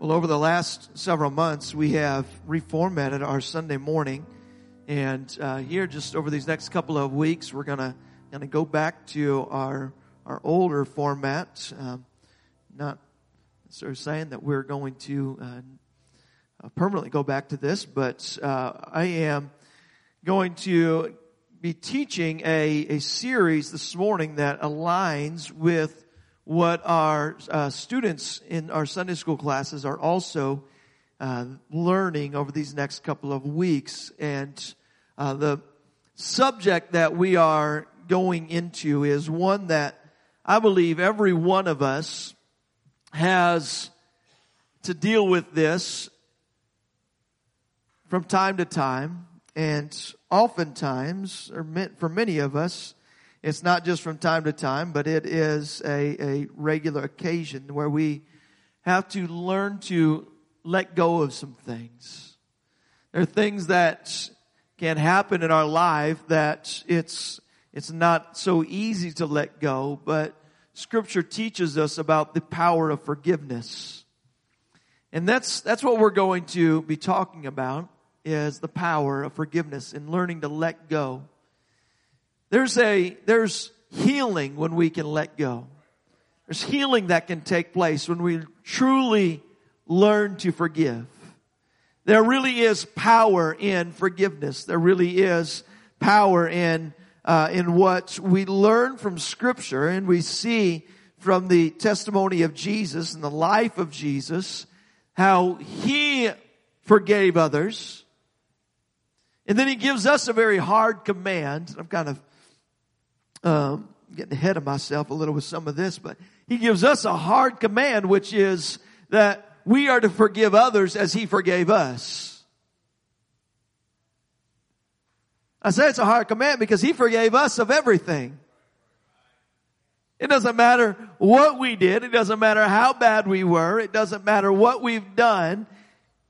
Well, over the last several months, we have reformatted our Sunday morning, and uh, here, just over these next couple of weeks, we're gonna gonna go back to our our older format. Um, not sort of saying that we're going to uh, permanently go back to this, but uh, I am going to be teaching a a series this morning that aligns with what our uh, students in our Sunday school classes are also uh, learning over these next couple of weeks. And uh, the subject that we are going into is one that I believe every one of us has to deal with this from time to time. And oftentimes, or meant for many of us, it's not just from time to time, but it is a, a regular occasion where we have to learn to let go of some things. There are things that can happen in our life that it's, it's not so easy to let go, but scripture teaches us about the power of forgiveness. And that's, that's what we're going to be talking about is the power of forgiveness and learning to let go. There's a, there's healing when we can let go. There's healing that can take place when we truly learn to forgive. There really is power in forgiveness. There really is power in, uh, in what we learn from scripture and we see from the testimony of Jesus and the life of Jesus, how he forgave others. And then he gives us a very hard command. I'm kind of um, getting ahead of myself a little with some of this, but he gives us a hard command, which is that we are to forgive others as he forgave us. I say it's a hard command because he forgave us of everything. It doesn't matter what we did. It doesn't matter how bad we were. It doesn't matter what we've done.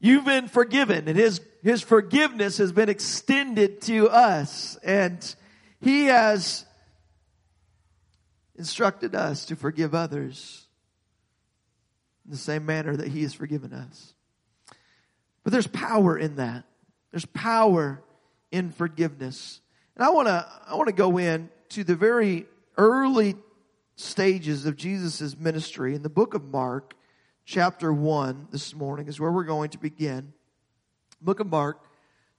You've been forgiven and his, his forgiveness has been extended to us and he has instructed us to forgive others in the same manner that He has forgiven us. But there's power in that. There's power in forgiveness. And I want to I want to go in to the very early stages of Jesus' ministry in the book of Mark, chapter 1 this morning is where we're going to begin. Book of Mark,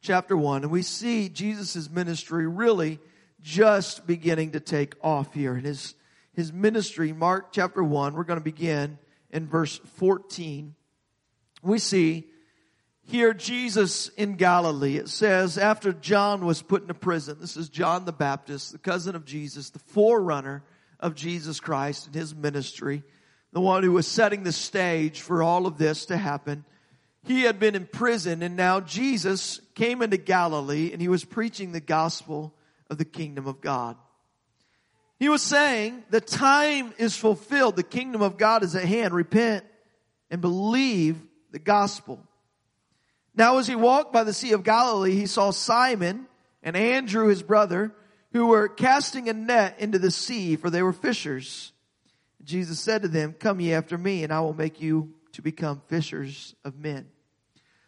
chapter 1, and we see Jesus' ministry really just beginning to take off here. And his his ministry, Mark chapter 1, we're going to begin in verse 14. We see here Jesus in Galilee. It says, after John was put into prison, this is John the Baptist, the cousin of Jesus, the forerunner of Jesus Christ and his ministry, the one who was setting the stage for all of this to happen. He had been in prison and now Jesus came into Galilee and he was preaching the gospel of the kingdom of God. He was saying the time is fulfilled. The kingdom of God is at hand. Repent and believe the gospel. Now as he walked by the Sea of Galilee, he saw Simon and Andrew, his brother, who were casting a net into the sea, for they were fishers. Jesus said to them, come ye after me, and I will make you to become fishers of men.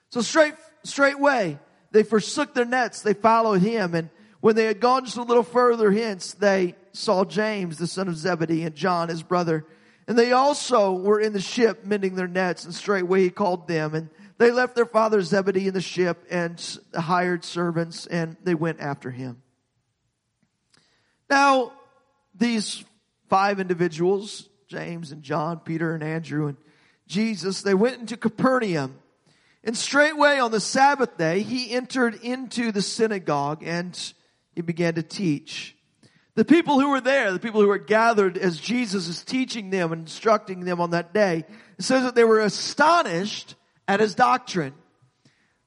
So straight, straightway, they forsook their nets, they followed him, and when they had gone just a little further hence, they saw James, the son of Zebedee, and John, his brother. And they also were in the ship mending their nets, and straightway he called them. And they left their father Zebedee in the ship and hired servants, and they went after him. Now, these five individuals, James and John, Peter and Andrew and Jesus, they went into Capernaum. And straightway on the Sabbath day, he entered into the synagogue and he began to teach. The people who were there, the people who were gathered as Jesus is teaching them and instructing them on that day, it says that they were astonished at his doctrine.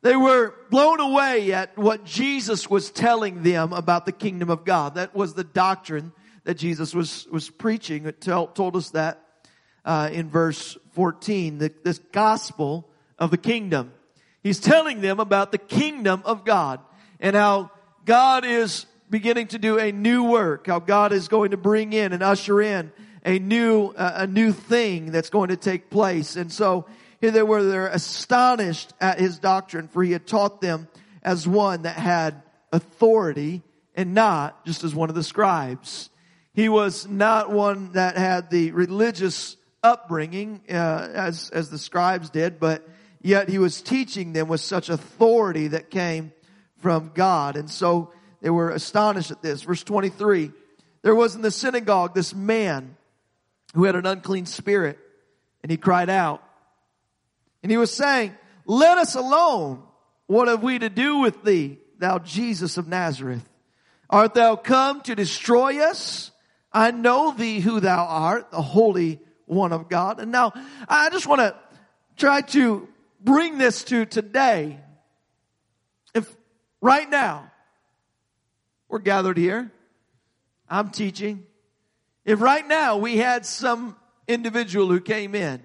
They were blown away at what Jesus was telling them about the kingdom of God. That was the doctrine that Jesus was, was preaching. It tell, told us that uh, in verse 14, the, this gospel of the kingdom. He's telling them about the kingdom of God and how God is beginning to do a new work, how God is going to bring in and usher in a new, uh, a new thing that's going to take place. And so here they were, they're astonished at his doctrine, for he had taught them as one that had authority and not just as one of the scribes. He was not one that had the religious upbringing uh, as as the scribes did, but yet he was teaching them with such authority that came from God. And so they were astonished at this. Verse 23. There was in the synagogue this man who had an unclean spirit and he cried out and he was saying, let us alone. What have we to do with thee, thou Jesus of Nazareth? Art thou come to destroy us? I know thee who thou art, the Holy One of God. And now I just want to try to bring this to today. If right now we're gathered here, I'm teaching. If right now we had some individual who came in,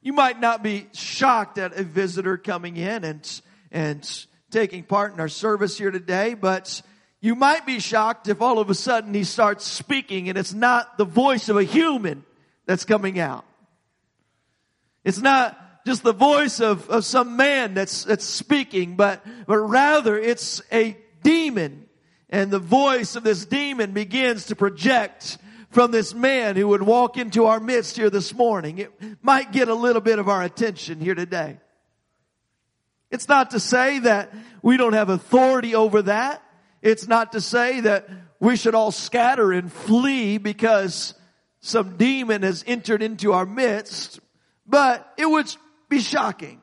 you might not be shocked at a visitor coming in and, and taking part in our service here today, but you might be shocked if all of a sudden he starts speaking and it's not the voice of a human that's coming out. It's not just the voice of, of some man that's, that's speaking, but, but rather it's a demon. And the voice of this demon begins to project from this man who would walk into our midst here this morning. It might get a little bit of our attention here today. It's not to say that we don't have authority over that. It's not to say that we should all scatter and flee because some demon has entered into our midst, but it would be shocking.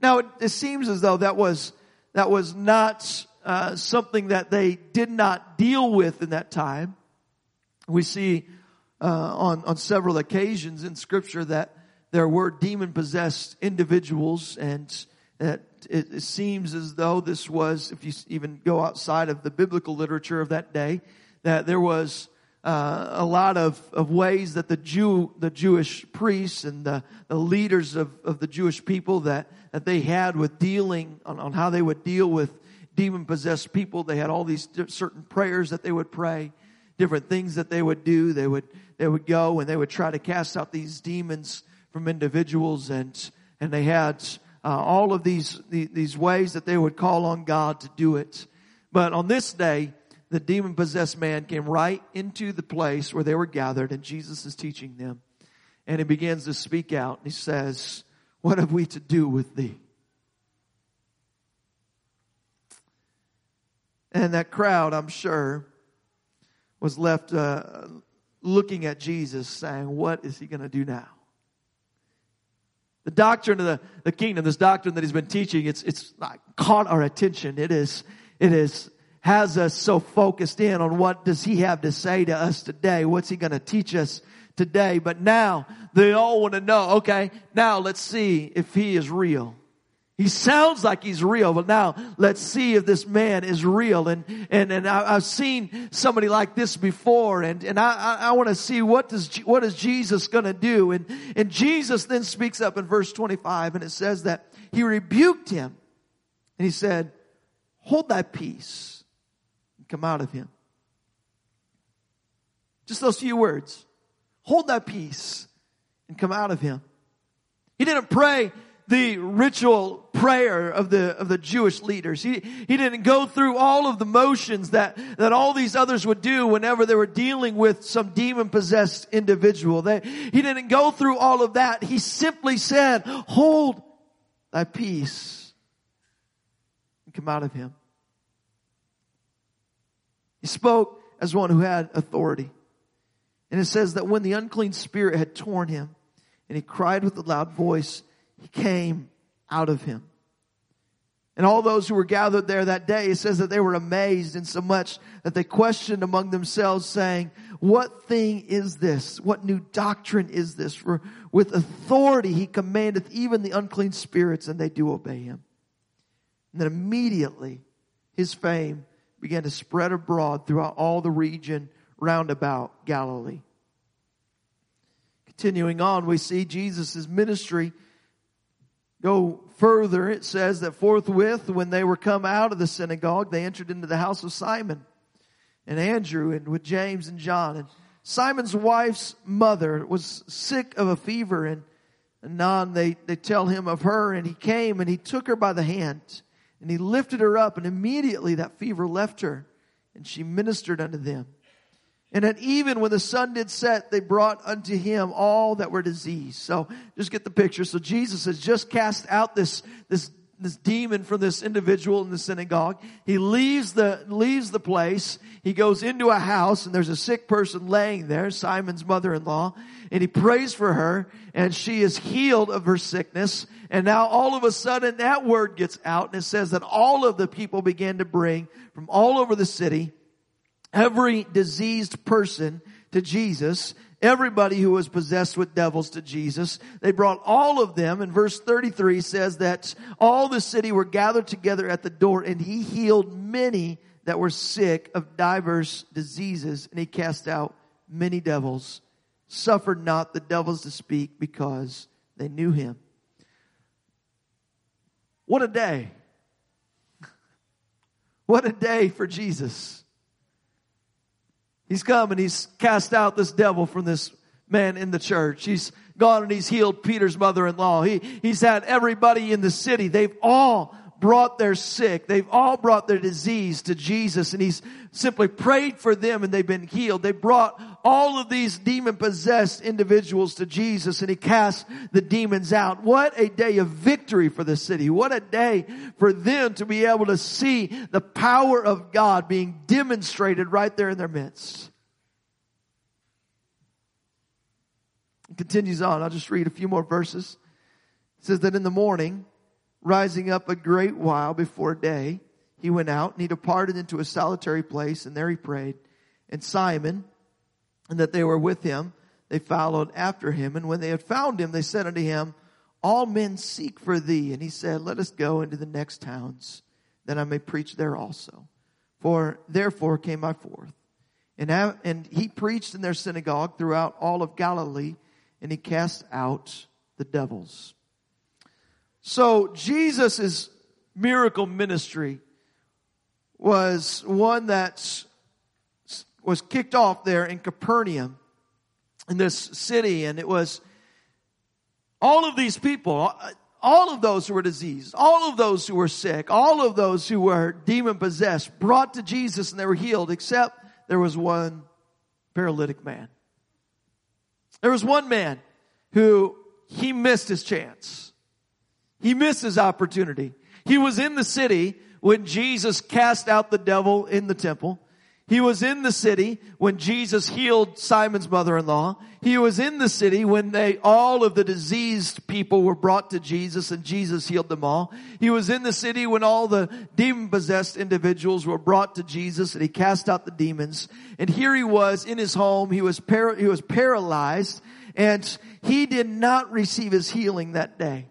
Now it, it seems as though that was, that was not uh, something that they did not deal with in that time. We see uh, on on several occasions in Scripture that there were demon possessed individuals and that it, it, seems as though this was, if you even go outside of the biblical literature of that day, that there was uh, a lot of, of ways that the Jew, the Jewish priests and the, the leaders of, of the Jewish people that, that they had with dealing on, on how they would deal with demon possessed people. They had all these certain prayers that they would pray, different things that they would do. They would, they would go and they would try to cast out these demons from individuals and, and they had uh, all of these, these ways that they would call on God to do it. But on this day, the demon possessed man came right into the place where they were gathered and Jesus is teaching them. And he begins to speak out and he says, what have we to do with thee? And that crowd, I'm sure, was left uh, looking at Jesus saying, what is he going to do now? The doctrine of the, the kingdom, this doctrine that he's been teaching, it's, it's caught our attention. It is, it is, has us so focused in on what does he have to say to us today? What's he going to teach us today? But now they all want to know, okay, now let's see if he is real. He sounds like he's real, but now let's see if this man is real. And, and, and I, have seen somebody like this before and, and I, I, want to see what does, what is Jesus going to do? And, and Jesus then speaks up in verse 25 and it says that he rebuked him and he said, hold thy peace and come out of him. Just those few words. Hold thy peace and come out of him. He didn't pray, the ritual prayer of the, of the Jewish leaders. He, he didn't go through all of the motions that, that all these others would do whenever they were dealing with some demon possessed individual. They, he didn't go through all of that. He simply said, hold thy peace and come out of him. He spoke as one who had authority. And it says that when the unclean spirit had torn him and he cried with a loud voice, came out of him. And all those who were gathered there that day, it says that they were amazed in so much that they questioned among themselves saying, what thing is this? What new doctrine is this? For with authority he commandeth even the unclean spirits and they do obey him. And then immediately his fame began to spread abroad throughout all the region round about Galilee. Continuing on, we see Jesus' ministry go further, it says that forthwith, when they were come out of the synagogue, they entered into the house of Simon and Andrew and with James and John. And Simon's wife's mother was sick of a fever and anon they, they tell him of her and he came and he took her by the hand and he lifted her up and immediately that fever left her and she ministered unto them. And at even when the sun did set, they brought unto him all that were diseased. So just get the picture. So Jesus has just cast out this, this, this demon from this individual in the synagogue. He leaves the, leaves the place. He goes into a house and there's a sick person laying there, Simon's mother-in-law, and he prays for her and she is healed of her sickness. And now all of a sudden that word gets out and it says that all of the people began to bring from all over the city every diseased person to Jesus, everybody who was possessed with devils to Jesus. They brought all of them, and verse 33 says that all the city were gathered together at the door, and he healed many that were sick of diverse diseases, and he cast out many devils, suffered not the devils to speak because they knew him. What a day. What a day for Jesus. He's come and he's cast out this devil from this man in the church. He's gone and he's healed Peter's mother-in-law. He, he's had everybody in the city. They've all brought their sick. They've all brought their disease to Jesus and he's simply prayed for them and they've been healed. They brought all of these demon possessed individuals to Jesus and he cast the demons out. What a day of victory for the city. What a day for them to be able to see the power of God being demonstrated right there in their midst. It continues on. I'll just read a few more verses. It says that in the morning, rising up a great while before day, he went out and he departed into a solitary place and there he prayed. And Simon, and that they were with him, they followed after him. And when they had found him, they said unto him, All men seek for thee. And he said, Let us go into the next towns, that I may preach there also. For therefore came I forth. And, and he preached in their synagogue throughout all of Galilee, and he cast out the devils. So Jesus' miracle ministry was one that was kicked off there in Capernaum, in this city, and it was all of these people, all of those who were diseased, all of those who were sick, all of those who were demon possessed, brought to Jesus and they were healed, except there was one paralytic man. There was one man who he missed his chance. He missed his opportunity. He was in the city when Jesus cast out the devil in the temple. He was in the city when Jesus healed Simon's mother-in-law. He was in the city when they, all of the diseased people were brought to Jesus and Jesus healed them all. He was in the city when all the demon-possessed individuals were brought to Jesus and he cast out the demons. And here he was in his home. He was par- he was paralyzed and he did not receive his healing that day.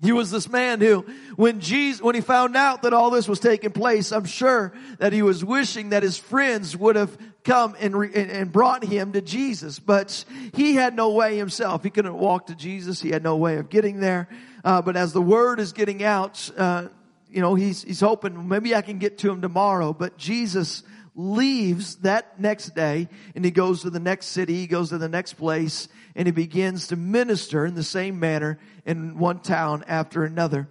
He was this man who, when Jesus, when he found out that all this was taking place, I'm sure that he was wishing that his friends would have come and, re, and brought him to Jesus. But he had no way himself. He couldn't walk to Jesus. He had no way of getting there. Uh, but as the word is getting out, uh, you know, he's, he's hoping maybe I can get to him tomorrow. But Jesus leaves that next day and he goes to the next city, he goes to the next place, and he begins to minister in the same manner in one town after another.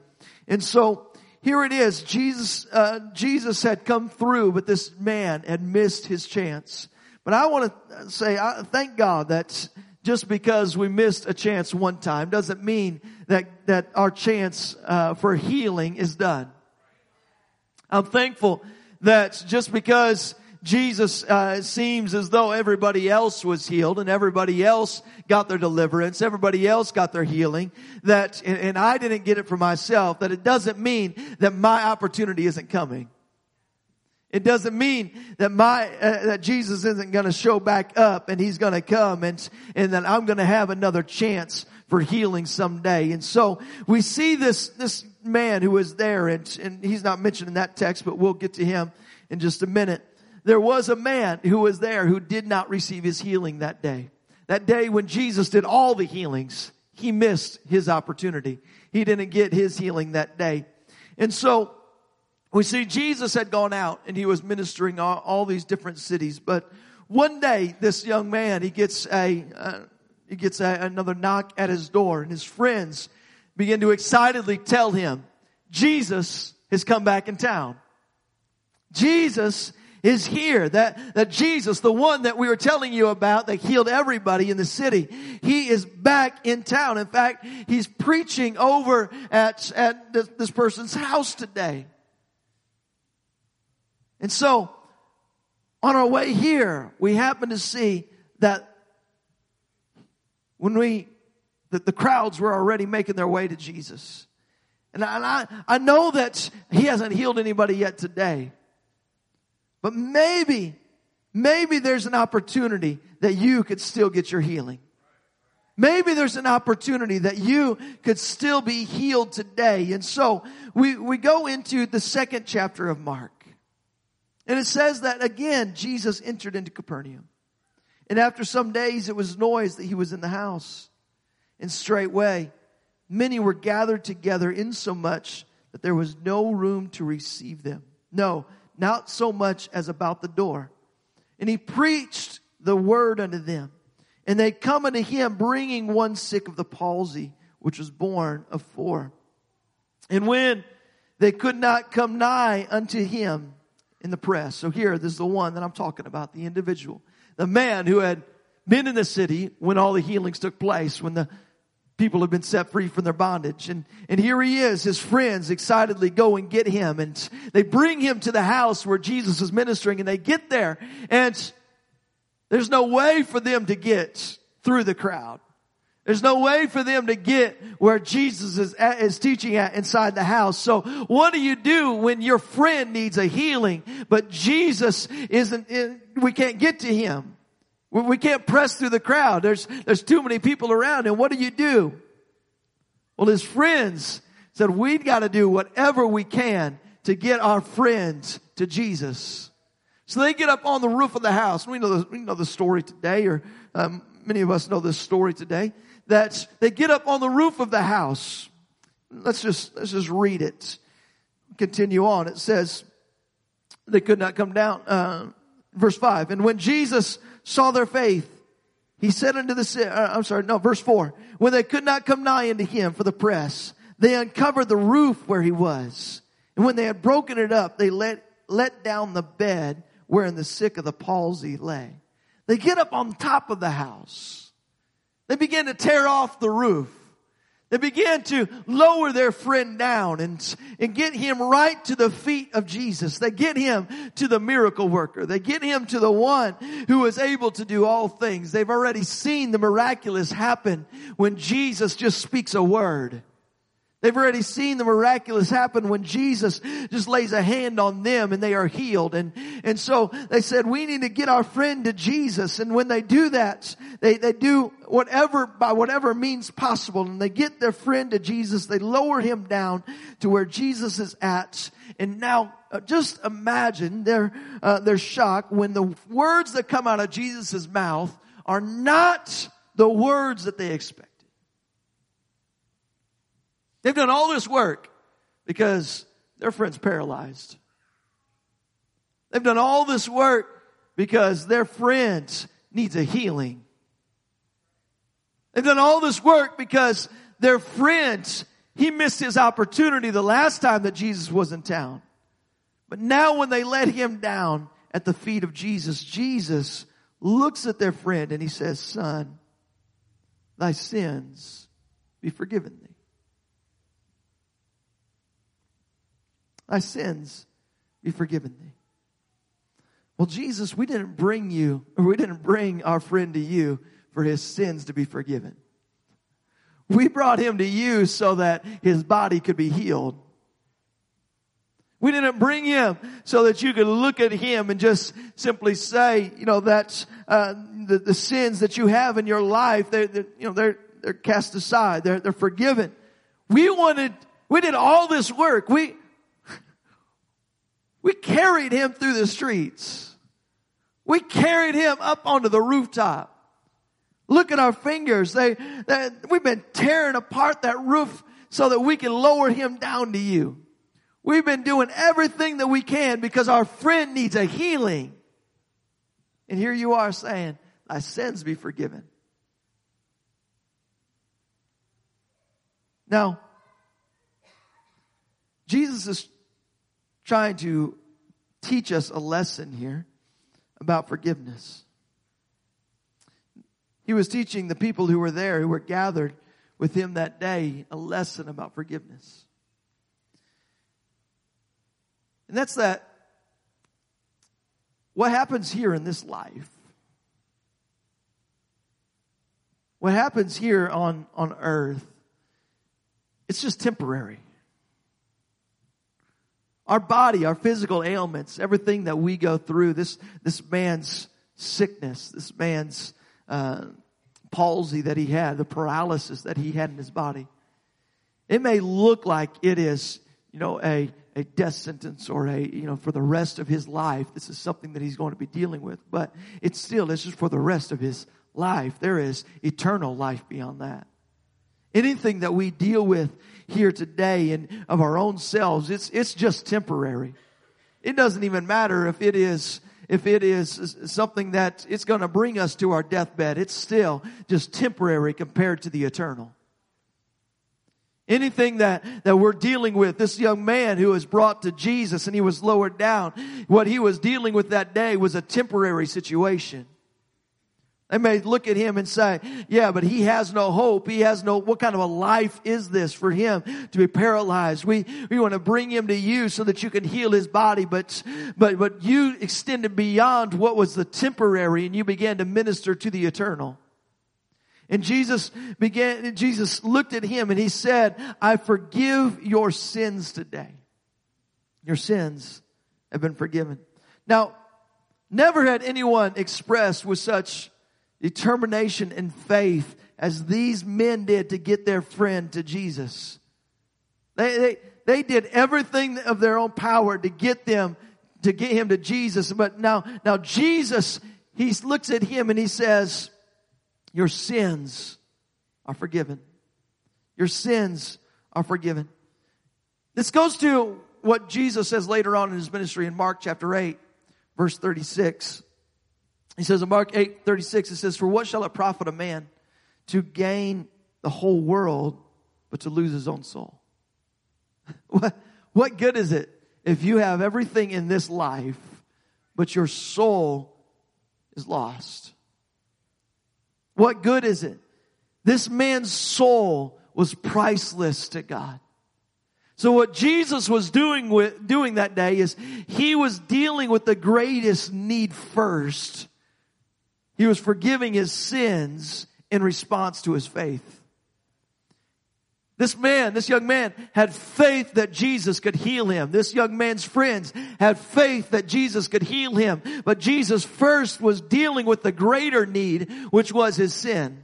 And so here it is. Jesus, uh, Jesus had come through, but this man had missed his chance. But I want to say, I thank God that just because we missed a chance one time doesn't mean that that our chance uh, for healing is done. I'm thankful that just because Jesus uh, seems as though everybody else was healed and everybody else got their deliverance, everybody else got their healing, that, and, and I didn't get it for myself, that it doesn't mean that my opportunity isn't coming. It doesn't mean that my uh, that Jesus isn't going to show back up and he's going to come and and that I'm going to have another chance for healing someday. And so we see this this man who is there and and he's not mentioned in that text, but we'll get to him in just a minute. There was a man who was there who did not receive his healing that day. That day when Jesus did all the healings, he missed his opportunity. He didn't get his healing that day. And so we see Jesus had gone out and he was ministering all, all these different cities. But one day, this young man, he gets a, uh, he gets a, another knock at his door and his friends begin to excitedly tell him, Jesus has come back in town. Jesus is here. That, that Jesus, the one that we were telling you about that healed everybody in the city, he is back in town. In fact, he's preaching over at, at this, this person's house today. And so, on our way here, we happen to see that when we, that the crowds were already making their way to Jesus. And I, I know that he hasn't healed anybody yet today. But maybe, maybe there's an opportunity that you could still get your healing. Maybe there's an opportunity that you could still be healed today. And so we, we go into the second chapter of Mark. And it says that again, Jesus entered into Capernaum. And after some days, it was noise that he was in the house. And straightway, many were gathered together insomuch that there was no room to receive them. No, not so much as about the door. And he preached the word unto them. And they come unto him bringing one sick of the palsy, which was borne of four. And when they could not come nigh unto him in the press. So here, this is the one that I'm talking about, the individual. The man who had been in the city when all the healings took place, when the people have been set free from their bondage. And, and here he is, his friends excitedly go and get him and they bring him to the house where Jesus is ministering and they get there and there's no way for them to get through the crowd. There's no way for them to get where Jesus is, at, is teaching at inside the house. So what do you do when your friend needs a healing, but Jesus isn't, eh, we can't get to him? We can't press through the crowd. There's, there's too many people around. And what do you do? Well, his friends said, we've got to do whatever we can to get our friends to Jesus. So they get up on the roof of the house. We know the, we know the story today, or um, many of us know this story today. That they get up on the roof of the house. Let's just let's just read it. Continue on. It says they could not come down. Uh, verse five. And when Jesus saw their faith, he said unto the, uh, I'm sorry, no, verse four. When they could not come nigh unto him for the press, they uncovered the roof where he was. And when they had broken it up, they let, let down the bed wherein the sick of the palsy lay. They get up on top of the house. They begin to tear off the roof. They began to lower their friend down and, and get him right to the feet of Jesus. They get him to the miracle worker. They get him to the one who is able to do all things. They've already seen the miraculous happen when Jesus just speaks a word. They've already seen the miraculous happen when Jesus just lays a hand on them and they are healed. And, and so they said, we need to get our friend to Jesus. And when they do that, they, they do whatever, by whatever means possible. And they get their friend to Jesus. They lower him down to where Jesus is at. And now uh, just imagine their, uh, their shock when the words that come out of Jesus' mouth are not the words that they expect. They've done all this work because their friend's paralyzed. They've done all this work because their friend needs a healing. They've done all this work because their friend, he missed his opportunity the last time that Jesus was in town. But now when they let him down at the feet of Jesus, Jesus looks at their friend and he says, son, thy sins be forgiven thee. Thy sins be forgiven thee. Well, Jesus, we didn't bring you, or we didn't bring our friend to you for his sins to be forgiven. We brought him to you so that his body could be healed. We didn't bring him so that you could look at him and just simply say, you know, that uh, the, the sins that you have in your life, they're, they're, you know, they're, they're cast aside. They're, they're forgiven. We wanted, we did all this work. We, we carried him through the streets. We carried him up onto the rooftop. Look at our fingers. They, they, we've been tearing apart that roof so that we can lower him down to you. We've been doing everything that we can because our friend needs a healing. And here you are saying, thy sins be forgiven. Now, Jesus is trying to teach us a lesson here about forgiveness. He was teaching the people who were there, who were gathered with him that day, a lesson about forgiveness. And that's that what happens here in this life, what happens here on, on earth, it's just temporary. Our body, our physical ailments, everything that we go through, this, this man's sickness, this man's uh, palsy that he had, the paralysis that he had in his body. It may look like it is, you know, a, a death sentence or a, you know, for the rest of his life. This is something that he's going to be dealing with, but it's still, this is for the rest of his life. There is eternal life beyond that. Anything that we deal with here today and of our own selves, it's, it's just temporary. It doesn't even matter if it is, if it is something that it's going to bring us to our deathbed. It's still just temporary compared to the eternal. Anything that, that we're dealing with, this young man who was brought to Jesus and he was lowered down, what he was dealing with that day was a temporary situation. They may look at him and say, yeah, but he has no hope. He has no, what kind of a life is this for him to be paralyzed? We, we want to bring him to you so that you can heal his body, but, but, but you extended beyond what was the temporary and you began to minister to the eternal. And Jesus began, Jesus looked at him and he said, I forgive your sins today. Your sins have been forgiven. Now, never had anyone expressed with such determination and faith as these men did to get their friend to Jesus. They, they, they did everything of their own power to get them, to get him to Jesus. But now, now Jesus, he looks at him and he says, your sins are forgiven. Your sins are forgiven. This goes to what Jesus says later on in his ministry in Mark chapter 8, verse 36. He says in Mark 8, 36, it says, For what shall it profit a man to gain the whole world, but to lose his own soul? what, what good is it if you have everything in this life, but your soul is lost? What good is it? This man's soul was priceless to God. So what Jesus was doing with, doing that day is he was dealing with the greatest need first he was forgiving his sins in response to his faith. This man, this young man had faith that Jesus could heal him. This young man's friends had faith that Jesus could heal him. But Jesus first was dealing with the greater need, which was his sin.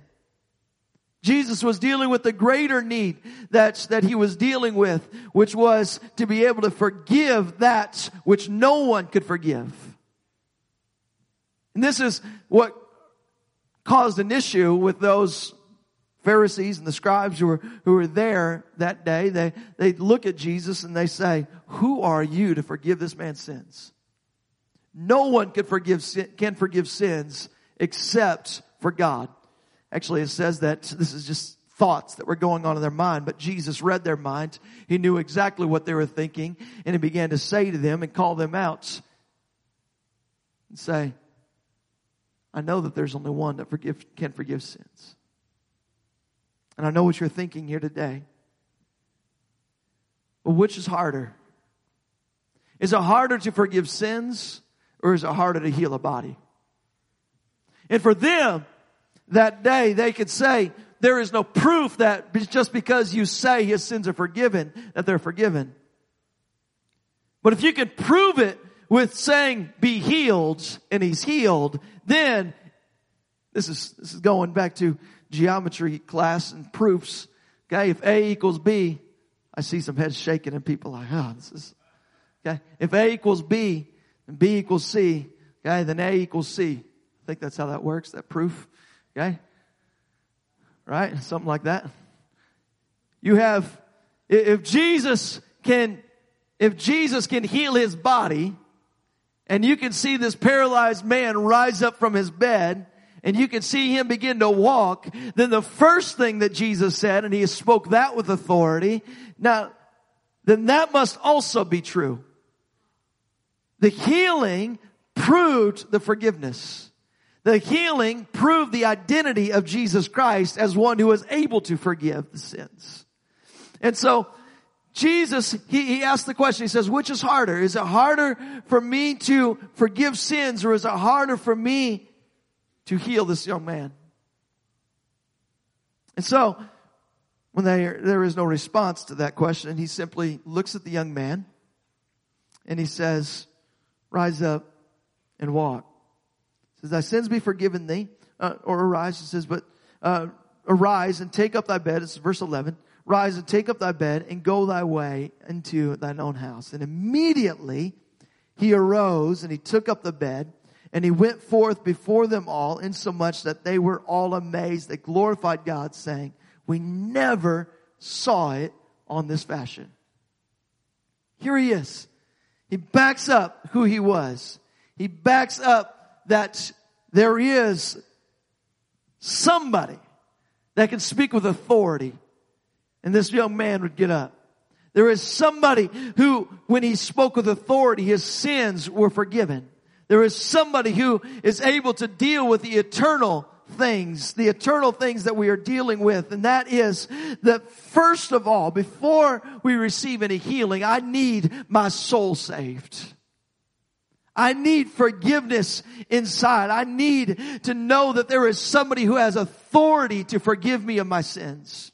Jesus was dealing with the greater need that, that he was dealing with, which was to be able to forgive that which no one could forgive. And this is what caused an issue with those Pharisees and the scribes who were, who were there that day. They, they look at Jesus and they say, who are you to forgive this man's sins? No one can forgive, can forgive sins except for God. Actually, it says that this is just thoughts that were going on in their mind, but Jesus read their minds. He knew exactly what they were thinking and he began to say to them and call them out and say, I know that there's only one that forgive, can forgive sins. And I know what you're thinking here today. But which is harder? Is it harder to forgive sins or is it harder to heal a body? And for them, that day, they could say, there is no proof that just because you say his sins are forgiven, that they're forgiven. But if you could prove it with saying be healed and he's healed, then this is, this is going back to geometry class and proofs. Okay. If A equals B, I see some heads shaking and people like, oh, this is, okay. If A equals B and B equals C, okay, then A equals C. I think that's how that works, that proof. Okay. Right? Something like that. You have, if Jesus can, if Jesus can heal his body, and you can see this paralyzed man rise up from his bed and you can see him begin to walk, then the first thing that Jesus said, and he spoke that with authority, now, then that must also be true. The healing proved the forgiveness. The healing proved the identity of Jesus Christ as one who was able to forgive the sins. And so, Jesus, he, he asked the question, he says, which is harder? Is it harder for me to forgive sins or is it harder for me to heal this young man? And so, when there, there is no response to that question, he simply looks at the young man and he says, rise up and walk. He says, thy sins be forgiven thee, uh, or arise, he says, but, uh, arise and take up thy bed. It's verse 11. Rise and take up thy bed and go thy way into thine own house. And immediately he arose and he took up the bed and he went forth before them all insomuch that they were all amazed. They glorified God saying, we never saw it on this fashion. Here he is. He backs up who he was. He backs up that there is somebody that can speak with authority and this young man would get up. There is somebody who, when he spoke with authority, his sins were forgiven. There is somebody who is able to deal with the eternal things, the eternal things that we are dealing with. And that is that first of all, before we receive any healing, I need my soul saved. I need forgiveness inside. I need to know that there is somebody who has authority to forgive me of my sins.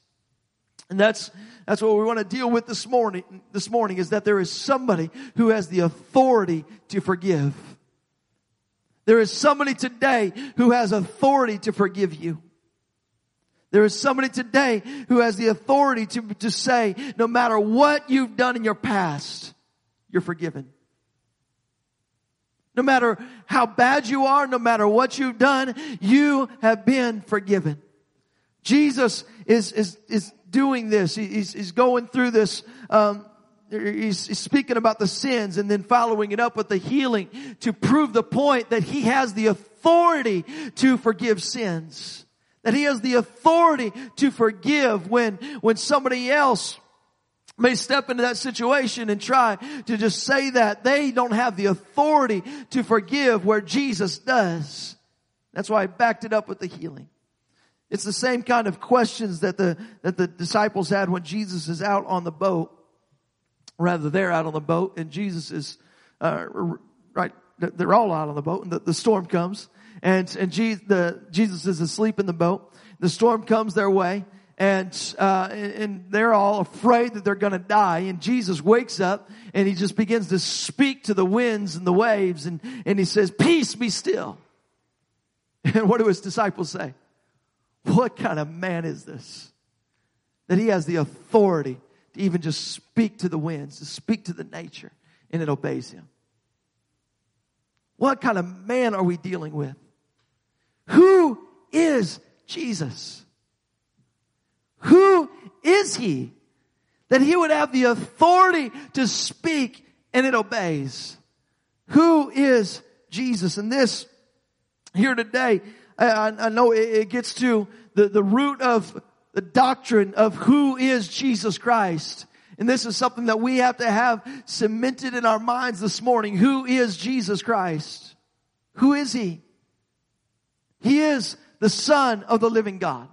And that's, that's what we want to deal with this morning, this morning is that there is somebody who has the authority to forgive. There is somebody today who has authority to forgive you. There is somebody today who has the authority to, to say, no matter what you've done in your past, you're forgiven. No matter how bad you are, no matter what you've done, you have been forgiven. Jesus is, is, is doing this. He's, he's going through this, um, he's, he's speaking about the sins and then following it up with the healing to prove the point that he has the authority to forgive sins. That he has the authority to forgive when, when somebody else may step into that situation and try to just say that they don't have the authority to forgive where Jesus does. That's why I backed it up with the healing. It's the same kind of questions that the, that the disciples had when Jesus is out on the boat. Rather, they're out on the boat and Jesus is, uh, right, they're all out on the boat and the, the storm comes and, and Jesus, the, Jesus is asleep in the boat. The storm comes their way and, uh, and they're all afraid that they're gonna die and Jesus wakes up and he just begins to speak to the winds and the waves and, and he says, peace be still. And what do his disciples say? What kind of man is this? That he has the authority to even just speak to the winds, to speak to the nature, and it obeys him. What kind of man are we dealing with? Who is Jesus? Who is he? That he would have the authority to speak and it obeys. Who is Jesus? And this here today I, I know it, it gets to the, the root of the doctrine of who is Jesus Christ. And this is something that we have to have cemented in our minds this morning. Who is Jesus Christ? Who is He? He is the Son of the living God.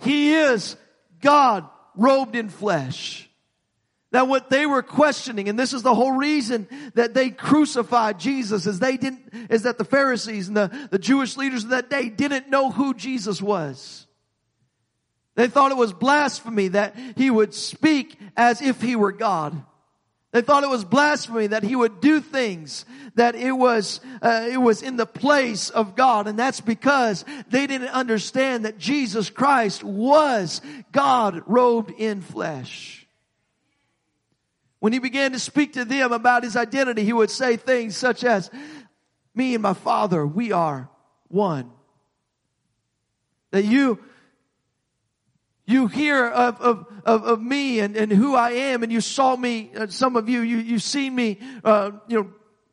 He is God robed in flesh. That what they were questioning, and this is the whole reason that they crucified Jesus, is they didn't, is that the Pharisees and the, the Jewish leaders of that day didn't know who Jesus was. They thought it was blasphemy that he would speak as if he were God. They thought it was blasphemy that he would do things that it was uh, it was in the place of God, and that's because they didn't understand that Jesus Christ was God robed in flesh. When he began to speak to them about his identity, he would say things such as, me and my father, we are one. That you, you hear of, of, of, of me and, and who I am and you saw me, uh, some of you, you, you see me, uh, you know,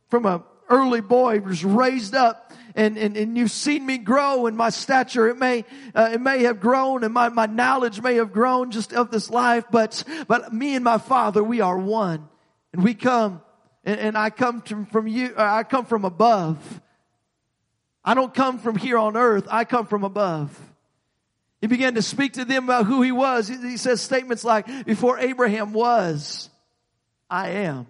from a, early boy was raised up and, and, and you've seen me grow in my stature. It may, uh, it may have grown and my, my knowledge may have grown just of this life, but, but me and my father, we are one. And we come, and, and I come to, from you, uh, I come from above. I don't come from here on earth. I come from above. He began to speak to them about who he was. He, he says statements like, before Abraham was, I am.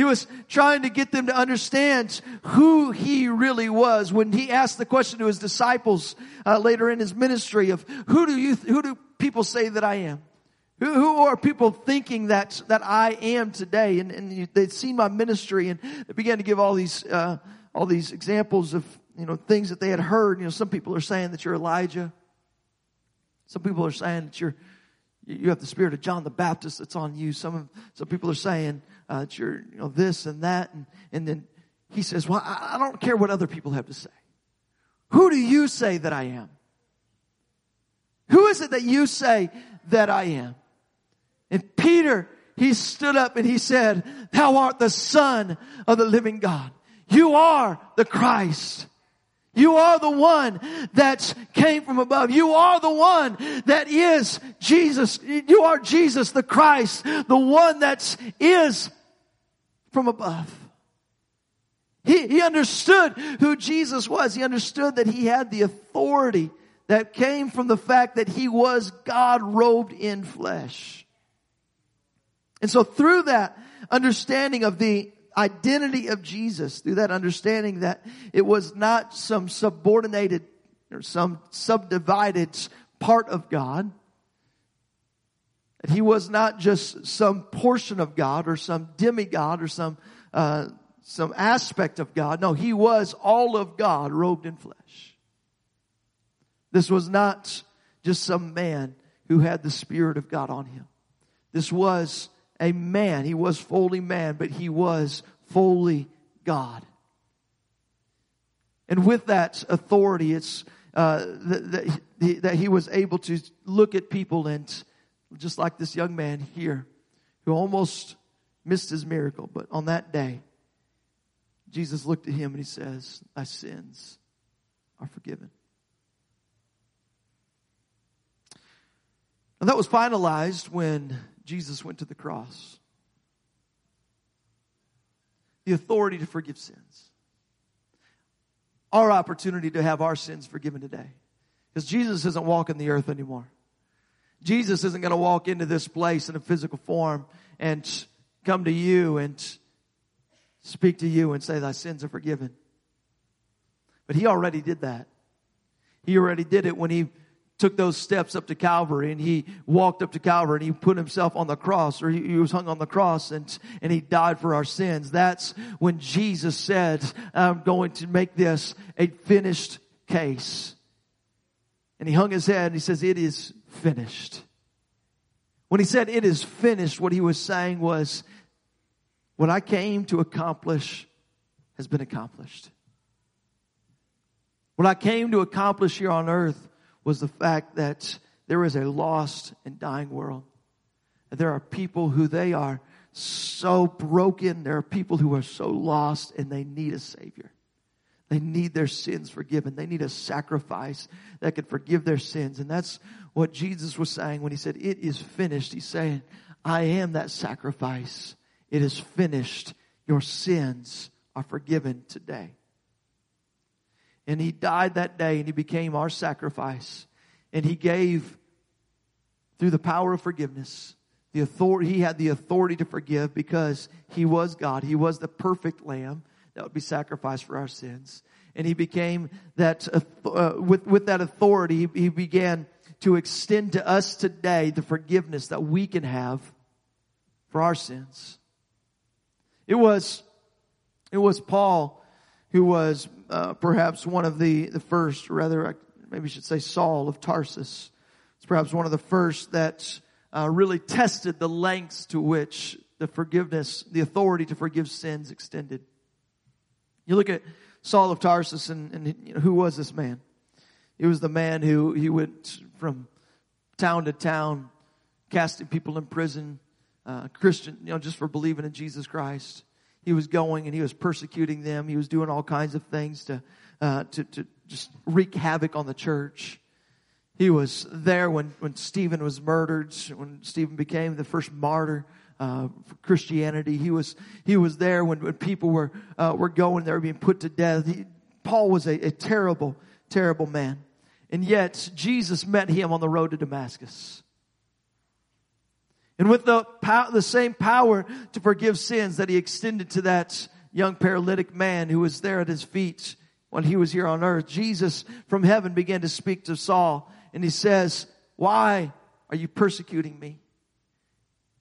He was trying to get them to understand who he really was when he asked the question to his disciples uh, later in his ministry of who do you, who do people say that I am? Who, who are people thinking that, that I am today? And, and they'd seen my ministry and they began to give all these, uh, all these examples of, you know, things that they had heard. You know, some people are saying that you're Elijah. Some people are saying that you're, you have the spirit of John the Baptist that's on you. Some, some people are saying, uh, you're, you know, this and that. And, and then he says, well, I, I don't care what other people have to say. Who do you say that I am? Who is it that you say that I am? And Peter, he stood up and he said, thou art the son of the living God. You are the Christ. You are the one that came from above. You are the one that is Jesus. You are Jesus the Christ, the one that is from above. He, he understood who Jesus was. He understood that he had the authority that came from the fact that he was God robed in flesh. And so through that understanding of the identity of Jesus, through that understanding that it was not some subordinated or some subdivided part of God, that he was not just some portion of God or some demigod or some, uh, some aspect of God. No, he was all of God robed in flesh. This was not just some man who had the Spirit of God on him. This was a man. He was fully man, but he was fully God. And with that authority, it's uh, that, that, he, that he was able to look at people and just like this young man here who almost missed his miracle. But on that day, Jesus looked at him and he says, Thy sins are forgiven. And that was finalized when Jesus went to the cross. The authority to forgive sins. Our opportunity to have our sins forgiven today. Because Jesus isn't walking the earth anymore. Jesus isn't going to walk into this place in a physical form and come to you and speak to you and say thy sins are forgiven. But he already did that. He already did it when he took those steps up to Calvary and he walked up to Calvary and he put himself on the cross or he, was hung on the cross and, and he died for our sins. That's when Jesus said, I'm going to make this a finished case. And he hung his head and he says, it is finished. When he said it is finished, what he was saying was, what I came to accomplish has been accomplished. What I came to accomplish here on earth was the fact that there is a lost and dying world. There are people who they are so broken. There are people who are so lost and they need a savior. They need their sins forgiven. They need a sacrifice that can forgive their sins. And that's what Jesus was saying when he said, it is finished. He's saying, I am that sacrifice. It is finished. Your sins are forgiven today. And he died that day and he became our sacrifice. And he gave through the power of forgiveness the authority, he had the authority to forgive because he was God. He was the perfect lamb that would be sacrificed for our sins. And he became that, uh, with, with that authority, he, he began to extend to us today the forgiveness that we can have for our sins. It was, it was Paul who was uh, perhaps one of the, the first, rather, maybe I should say Saul of Tarsus. It's perhaps one of the first that uh, really tested the lengths to which the forgiveness, the authority to forgive sins extended. You look at Saul of Tarsus and, and you know, who was this man? He was the man who he went from town to town, casting people in prison, uh, Christian, you know, just for believing in Jesus Christ. he was going and he was persecuting them. He was doing all kinds of things to, uh, to, to just wreak havoc on the church. He was there when, when Stephen was murdered, when Stephen became the first martyr uh, for Christianity. He was, he was there when, when people were, uh, were going, they were being put to death. He, Paul was a, a terrible, terrible man. And yet, Jesus met him on the road to Damascus. And with the, pow- the same power to forgive sins that he extended to that young paralytic man who was there at his feet when he was here on earth, Jesus from heaven began to speak to Saul and he says, why are you persecuting me?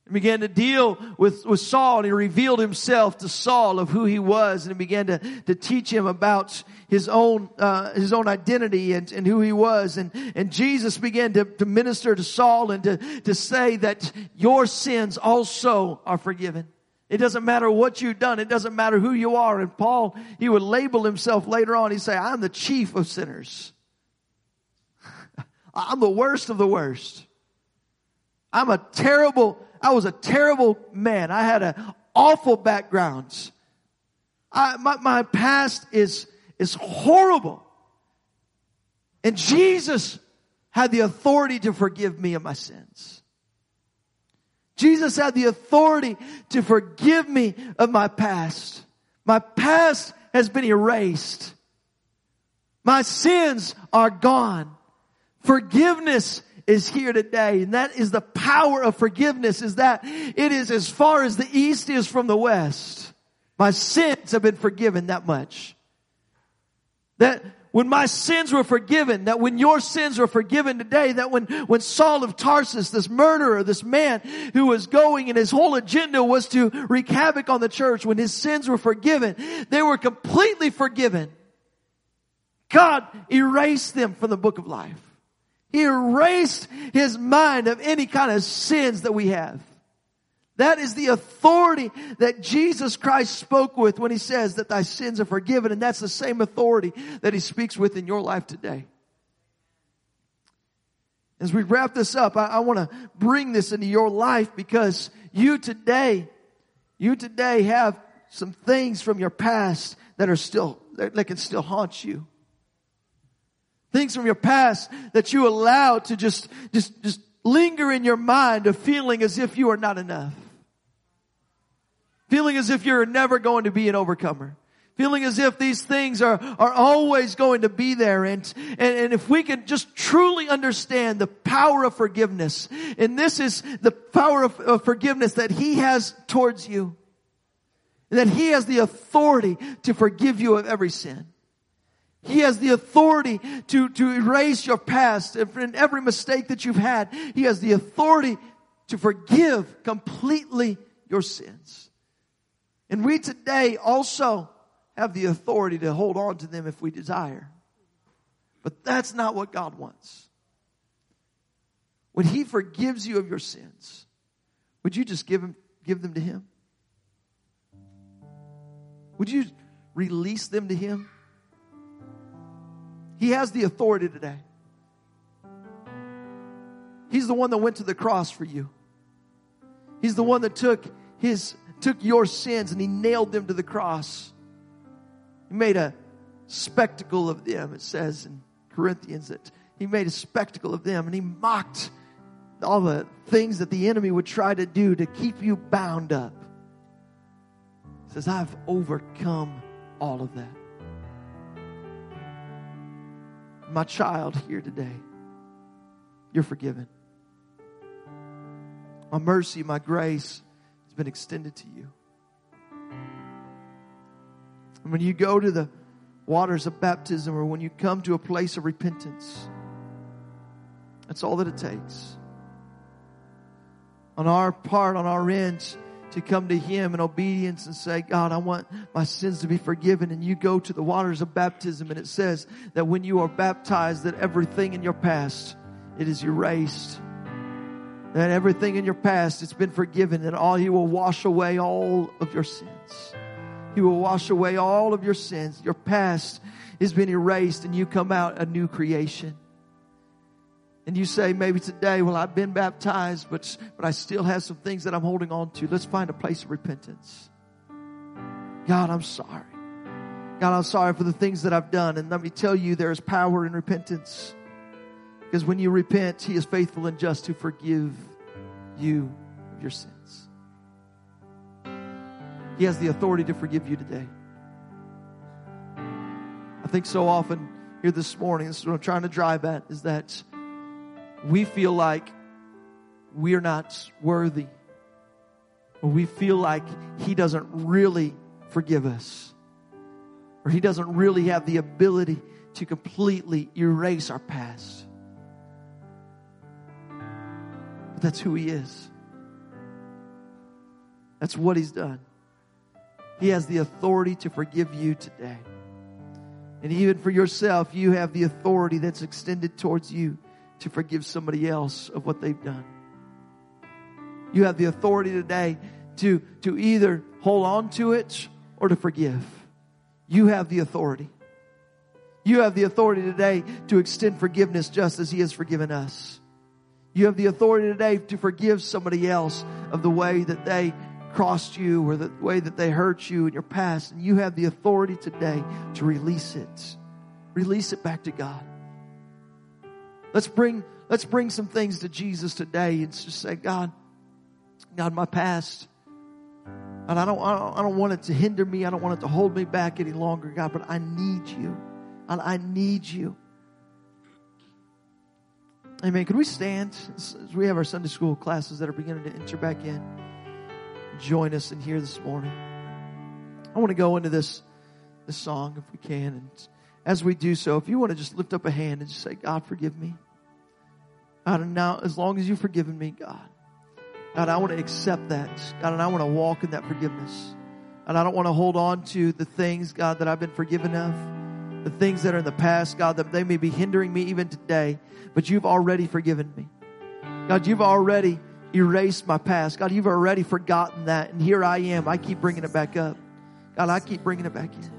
He began to deal with, with Saul and he revealed himself to Saul of who he was and he began to, to teach him about his own, uh, his own identity and, and who he was. And, and Jesus began to, to minister to Saul and to, to say that your sins also are forgiven. It doesn't matter what you've done. It doesn't matter who you are. And Paul, he would label himself later on. He'd say, I'm the chief of sinners. I'm the worst of the worst. I'm a terrible, I was a terrible man. I had an awful background. I, my, my past is, is horrible. And Jesus had the authority to forgive me of my sins. Jesus had the authority to forgive me of my past. My past has been erased. My sins are gone. Forgiveness is here today. And that is the power of forgiveness is that it is as far as the east is from the west. My sins have been forgiven that much. That when my sins were forgiven, that when your sins were forgiven today, that when, when Saul of Tarsus, this murderer, this man who was going and his whole agenda was to wreak havoc on the church, when his sins were forgiven, they were completely forgiven. God erased them from the book of life. He erased his mind of any kind of sins that we have. That is the authority that Jesus Christ spoke with when he says that thy sins are forgiven. And that's the same authority that he speaks with in your life today. As we wrap this up, I, I want to bring this into your life because you today, you today have some things from your past that are still, that can still haunt you. Things from your past that you allowed to just, just, just linger in your mind of feeling as if you are not enough. Feeling as if you're never going to be an overcomer. Feeling as if these things are, are always going to be there. And, and, and if we can just truly understand the power of forgiveness, and this is the power of, of forgiveness that He has towards you, that He has the authority to forgive you of every sin. He has the authority to, to erase your past and every mistake that you've had. He has the authority to forgive completely your sins. And we today also have the authority to hold on to them if we desire. But that's not what God wants. When He forgives you of your sins, would you just give, him, give them to Him? Would you release them to Him? He has the authority today. He's the one that went to the cross for you. He's the one that took his took your sins and he nailed them to the cross. He made a spectacle of them. It says in Corinthians that he made a spectacle of them and he mocked all the things that the enemy would try to do to keep you bound up. He says, I've overcome all of that. My child here today, you're forgiven. My mercy, my grace has been extended to you. And when you go to the waters of baptism or when you come to a place of repentance, that's all that it takes. On our part, on our end, to come to Him in obedience and say, God, I want my sins to be forgiven. And you go to the waters of baptism and it says that when you are baptized, that everything in your past, it is erased. That everything in your past, it's been forgiven and all, He will wash away all of your sins. He will wash away all of your sins. Your past has been erased and you come out a new creation and you say maybe today, well, I've been baptized, but, but I still have some things that I'm holding on to. Let's find a place of repentance. God, I'm sorry. God, I'm sorry for the things that I've done. And let me tell you, there is power in repentance. Because when you repent, He is faithful and just to forgive you of your sins. He has the authority to forgive you today. I think so often here this morning, this is what I'm trying to drive at, is that we feel like we're not worthy. Or we feel like He doesn't really forgive us. Or He doesn't really have the ability to completely erase our past. But that's who He is. That's what He's done. He has the authority to forgive you today. And even for yourself, you have the authority that's extended towards you to forgive somebody else of what they've done. You have the authority today to, to either hold on to it or to forgive. You have the authority. You have the authority today to extend forgiveness just as He has forgiven us. You have the authority today to forgive somebody else of the way that they crossed you or the way that they hurt you in your past. And you have the authority today to release it. Release it back to God. Let's bring, let's bring some things to Jesus today and just say, God, God, my past, and I don't, I don't, I don't want it to hinder me. I don't want it to hold me back any longer, God, but I need you. And I need you. Amen. Could we stand as we have our Sunday school classes that are beginning to enter back in? Join us in here this morning. I want to go into this, this song if we can. And as we do so, if you want to just lift up a hand and just say, God, forgive me. God, and now, as long as you've forgiven me, God, God, I want to accept that. God, and I want to walk in that forgiveness. And I don't want to hold on to the things, God, that I've been forgiven of. The things that are in the past, God, that they may be hindering me even today. But you've already forgiven me. God, you've already erased my past. God, you've already forgotten that. And here I am. I keep bringing it back up. God, I keep bringing it back in.